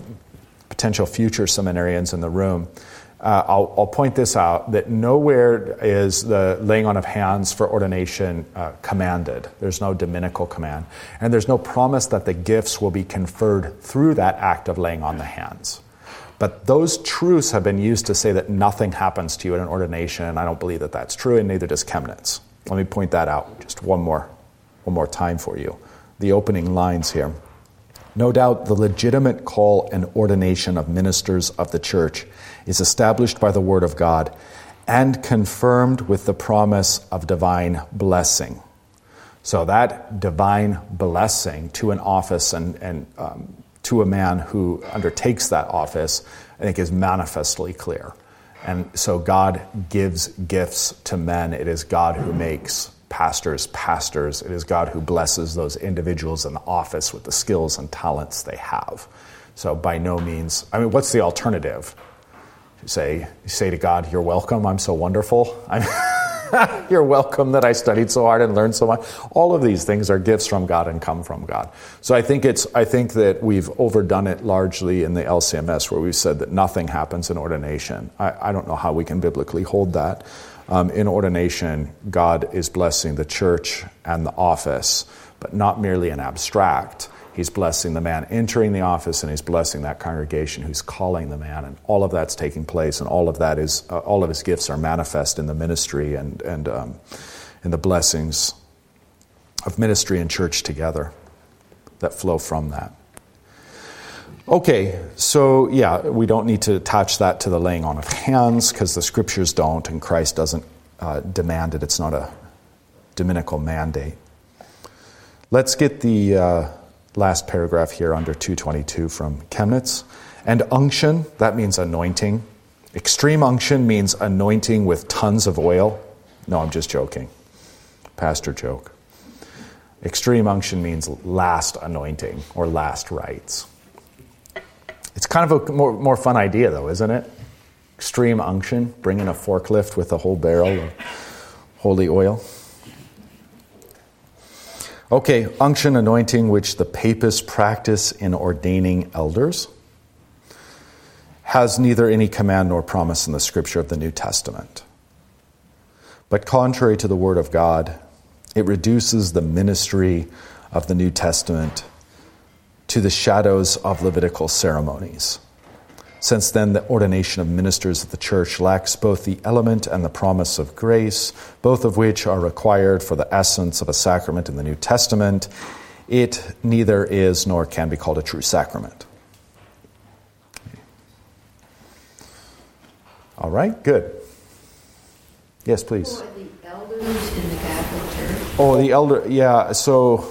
potential future seminarians in the room, uh, I'll, I'll, point this out that nowhere is the laying on of hands for ordination uh, commanded. There's no dominical command. And there's no promise that the gifts will be conferred through that act of laying on the hands. But those truths have been used to say that nothing happens to you in an ordination, and I don't believe that that's true, and neither does Chemnitz. Let me point that out just one more, one more time for you. The opening lines here. No doubt the legitimate call and ordination of ministers of the church is established by the Word of God and confirmed with the promise of divine blessing. So, that divine blessing to an office and, and um, to a man who undertakes that office, I think, is manifestly clear. And so, God gives gifts to men. It is God who makes pastors pastors. It is God who blesses those individuals in the office with the skills and talents they have. So, by no means, I mean, what's the alternative? You say, you say to God, You're welcome, I'm so wonderful. I'm [LAUGHS] [LAUGHS] You're welcome that I studied so hard and learned so much. All of these things are gifts from God and come from God. So I think it's I think that we've overdone it largely in the LCMS where we've said that nothing happens in ordination. I, I don't know how we can biblically hold that. Um, in ordination, God is blessing the church and the office, but not merely an abstract He's blessing the man entering the office, and he's blessing that congregation who's calling the man, and all of that's taking place, and all of that is uh, all of his gifts are manifest in the ministry and and um, in the blessings of ministry and church together that flow from that. Okay, so yeah, we don't need to attach that to the laying on of hands because the scriptures don't, and Christ doesn't uh, demand it. It's not a dominical mandate. Let's get the uh, last paragraph here under 222 from Chemnitz. And unction, that means anointing. Extreme unction means anointing with tons of oil. No, I'm just joking. Pastor joke. Extreme unction means last anointing or last rites. It's kind of a more, more fun idea, though, isn't it? Extreme unction, bringing a forklift with a whole barrel of holy oil. Okay, unction anointing, which the papists practice in ordaining elders, has neither any command nor promise in the scripture of the New Testament. But contrary to the Word of God, it reduces the ministry of the New Testament to the shadows of Levitical ceremonies. Since then, the ordination of ministers of the church lacks both the element and the promise of grace, both of which are required for the essence of a sacrament in the New Testament. It neither is nor can be called a true sacrament. All right, good. Yes, please. the elders in the Catholic Church? Oh, the elder, yeah, so.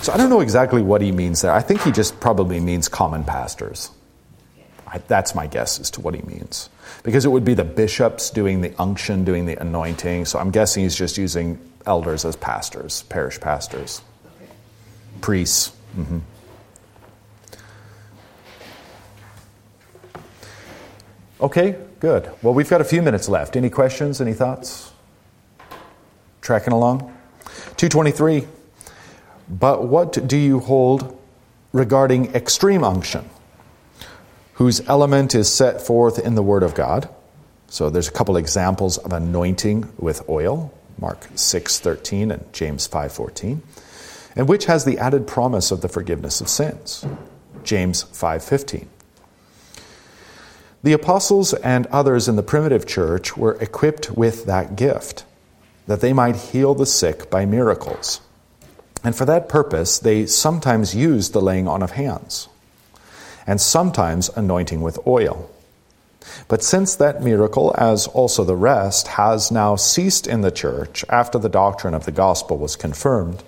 So I don't know exactly what he means there. I think he just probably means common pastors. That's my guess as to what he means. Because it would be the bishops doing the unction, doing the anointing. So I'm guessing he's just using elders as pastors, parish pastors, okay. priests. Mm-hmm. Okay, good. Well, we've got a few minutes left. Any questions? Any thoughts? Tracking along? 223. But what do you hold regarding extreme unction? Whose element is set forth in the Word of God. So there's a couple examples of anointing with oil, Mark 6:13 and James 5:14, and which has the added promise of the forgiveness of sins, James 5:15. The apostles and others in the primitive church were equipped with that gift, that they might heal the sick by miracles. And for that purpose, they sometimes used the laying on of hands and sometimes anointing with oil. But since that miracle, as also the rest, has now ceased in the church after the doctrine of the gospel was confirmed,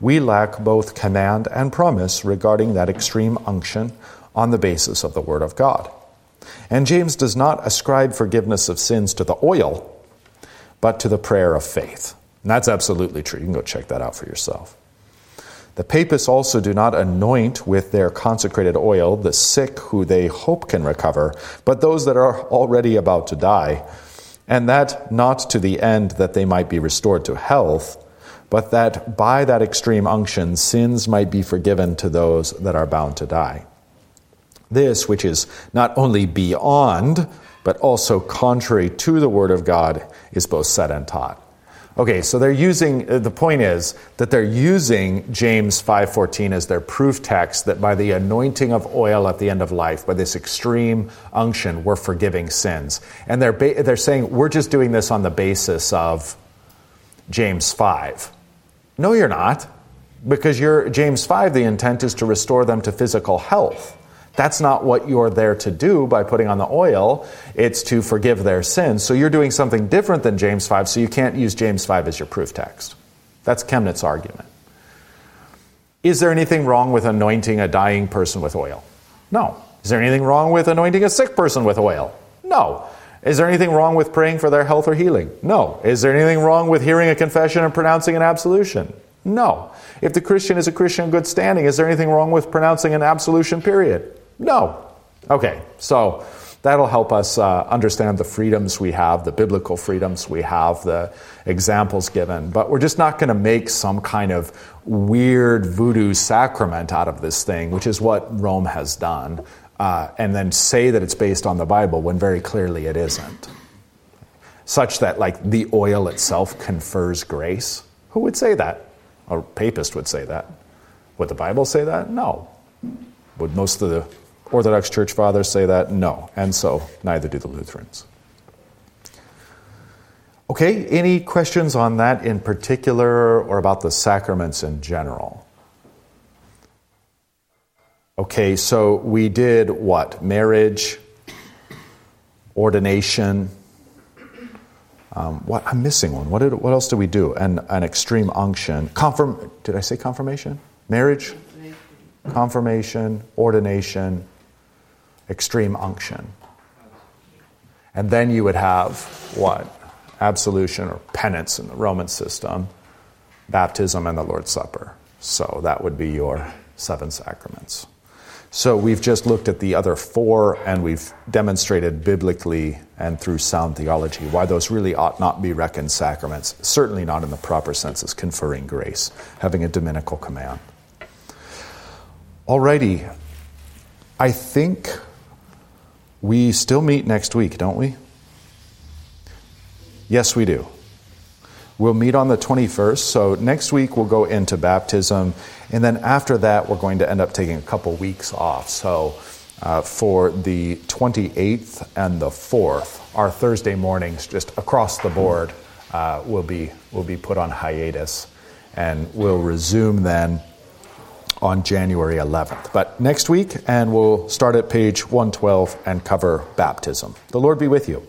we lack both command and promise regarding that extreme unction on the basis of the Word of God. And James does not ascribe forgiveness of sins to the oil, but to the prayer of faith. And that's absolutely true. You can go check that out for yourself. The papists also do not anoint with their consecrated oil the sick who they hope can recover, but those that are already about to die, and that not to the end that they might be restored to health, but that by that extreme unction sins might be forgiven to those that are bound to die. This, which is not only beyond, but also contrary to the Word of God, is both said and taught. Okay, so they're using uh, the point is that they're using James 5:14 as their proof text that by the anointing of oil at the end of life, by this extreme unction, we're forgiving sins. And they're they're saying we're just doing this on the basis of James 5. No, you're not. Because you're James 5 the intent is to restore them to physical health. That's not what you're there to do by putting on the oil. It's to forgive their sins. So you're doing something different than James 5, so you can't use James 5 as your proof text. That's Chemnitz's argument. Is there anything wrong with anointing a dying person with oil? No. Is there anything wrong with anointing a sick person with oil? No. Is there anything wrong with praying for their health or healing? No. Is there anything wrong with hearing a confession and pronouncing an absolution? No. If the Christian is a Christian in good standing, is there anything wrong with pronouncing an absolution period? No. Okay, so that'll help us uh, understand the freedoms we have, the biblical freedoms we have, the examples given. But we're just not going to make some kind of weird voodoo sacrament out of this thing, which is what Rome has done, uh, and then say that it's based on the Bible when very clearly it isn't. Such that, like, the oil itself confers grace. Who would say that? A papist would say that. Would the Bible say that? No. Would most of the Orthodox Church Fathers say that? No. And so neither do the Lutherans. Okay, any questions on that in particular or about the sacraments in general? Okay, so we did what? Marriage, ordination. Um, what I'm missing one. What, did, what else did we do? An, an extreme unction. Confirm. Did I say confirmation? Marriage, confirmation, ordination, extreme unction. And then you would have what? Absolution or penance in the Roman system, baptism, and the Lord's Supper. So that would be your seven sacraments. So we've just looked at the other four and we've demonstrated biblically and through sound theology why those really ought not be reckoned sacraments, certainly not in the proper sense as conferring grace, having a dominical command. Alrighty, I think we still meet next week, don't we? Yes, we do. We'll meet on the 21st. So next week we'll go into baptism. And then after that, we're going to end up taking a couple weeks off. So uh, for the 28th and the 4th, our Thursday mornings, just across the board, uh, will, be, will be put on hiatus. And we'll resume then on January 11th. But next week, and we'll start at page 112 and cover baptism. The Lord be with you.